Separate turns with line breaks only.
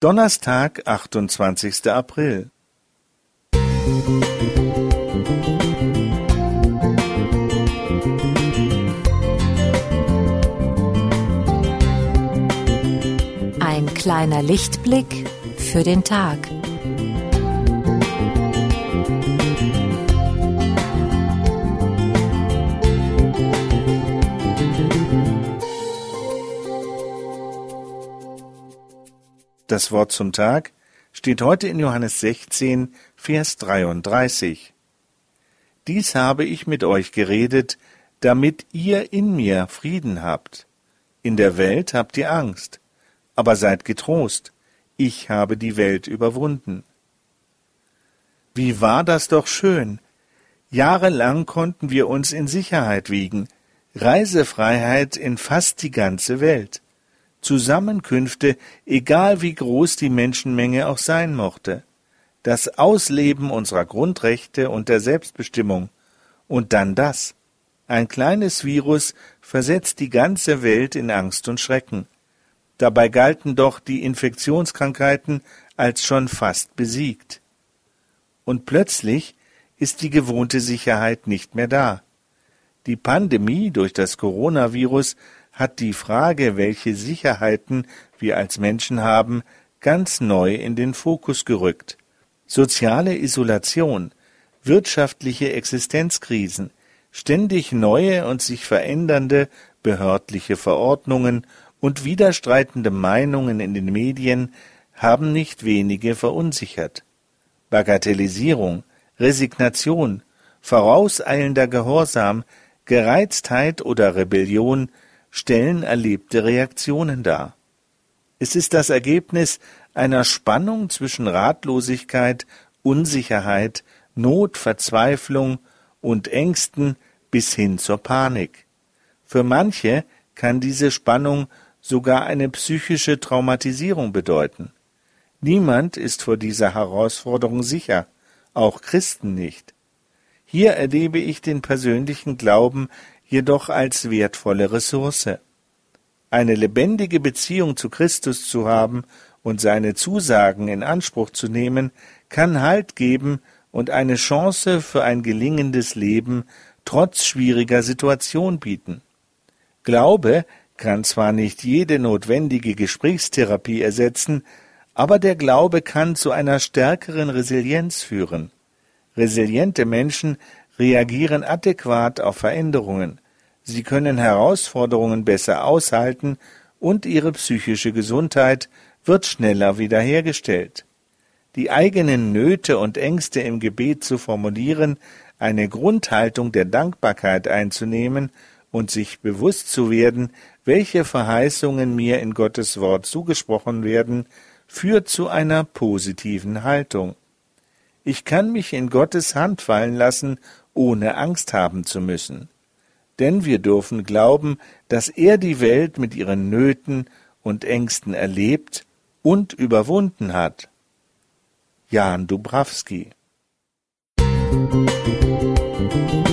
Donnerstag, 28. April.
Ein kleiner Lichtblick für den Tag.
Das Wort zum Tag steht heute in Johannes 16, Vers 33. Dies habe ich mit euch geredet, damit ihr in mir Frieden habt. In der Welt habt ihr Angst, aber seid getrost, ich habe die Welt überwunden. Wie war das doch schön! Jahrelang konnten wir uns in Sicherheit wiegen, Reisefreiheit in fast die ganze Welt. Zusammenkünfte, egal wie groß die Menschenmenge auch sein mochte, das Ausleben unserer Grundrechte und der Selbstbestimmung, und dann das. Ein kleines Virus versetzt die ganze Welt in Angst und Schrecken. Dabei galten doch die Infektionskrankheiten als schon fast besiegt. Und plötzlich ist die gewohnte Sicherheit nicht mehr da. Die Pandemie durch das Coronavirus hat die Frage, welche Sicherheiten wir als Menschen haben, ganz neu in den Fokus gerückt. Soziale Isolation, wirtschaftliche Existenzkrisen, ständig neue und sich verändernde behördliche Verordnungen und widerstreitende Meinungen in den Medien haben nicht wenige verunsichert. Bagatellisierung, Resignation, vorauseilender Gehorsam, Gereiztheit oder Rebellion stellen erlebte Reaktionen dar. Es ist das Ergebnis einer Spannung zwischen Ratlosigkeit, Unsicherheit, Not, Verzweiflung und Ängsten bis hin zur Panik. Für manche kann diese Spannung sogar eine psychische Traumatisierung bedeuten. Niemand ist vor dieser Herausforderung sicher, auch Christen nicht. Hier erlebe ich den persönlichen Glauben jedoch als wertvolle Ressource. Eine lebendige Beziehung zu Christus zu haben und seine Zusagen in Anspruch zu nehmen, kann Halt geben und eine Chance für ein gelingendes Leben trotz schwieriger Situation bieten. Glaube kann zwar nicht jede notwendige Gesprächstherapie ersetzen, aber der Glaube kann zu einer stärkeren Resilienz führen. Resiliente Menschen reagieren adäquat auf Veränderungen, sie können Herausforderungen besser aushalten und ihre psychische Gesundheit wird schneller wiederhergestellt. Die eigenen Nöte und Ängste im Gebet zu formulieren, eine Grundhaltung der Dankbarkeit einzunehmen und sich bewusst zu werden, welche Verheißungen mir in Gottes Wort zugesprochen werden, führt zu einer positiven Haltung. Ich kann mich in Gottes Hand fallen lassen, ohne Angst haben zu müssen. Denn wir dürfen glauben, dass er die Welt mit ihren Nöten und Ängsten erlebt und überwunden hat. Jan Dubrawski Musik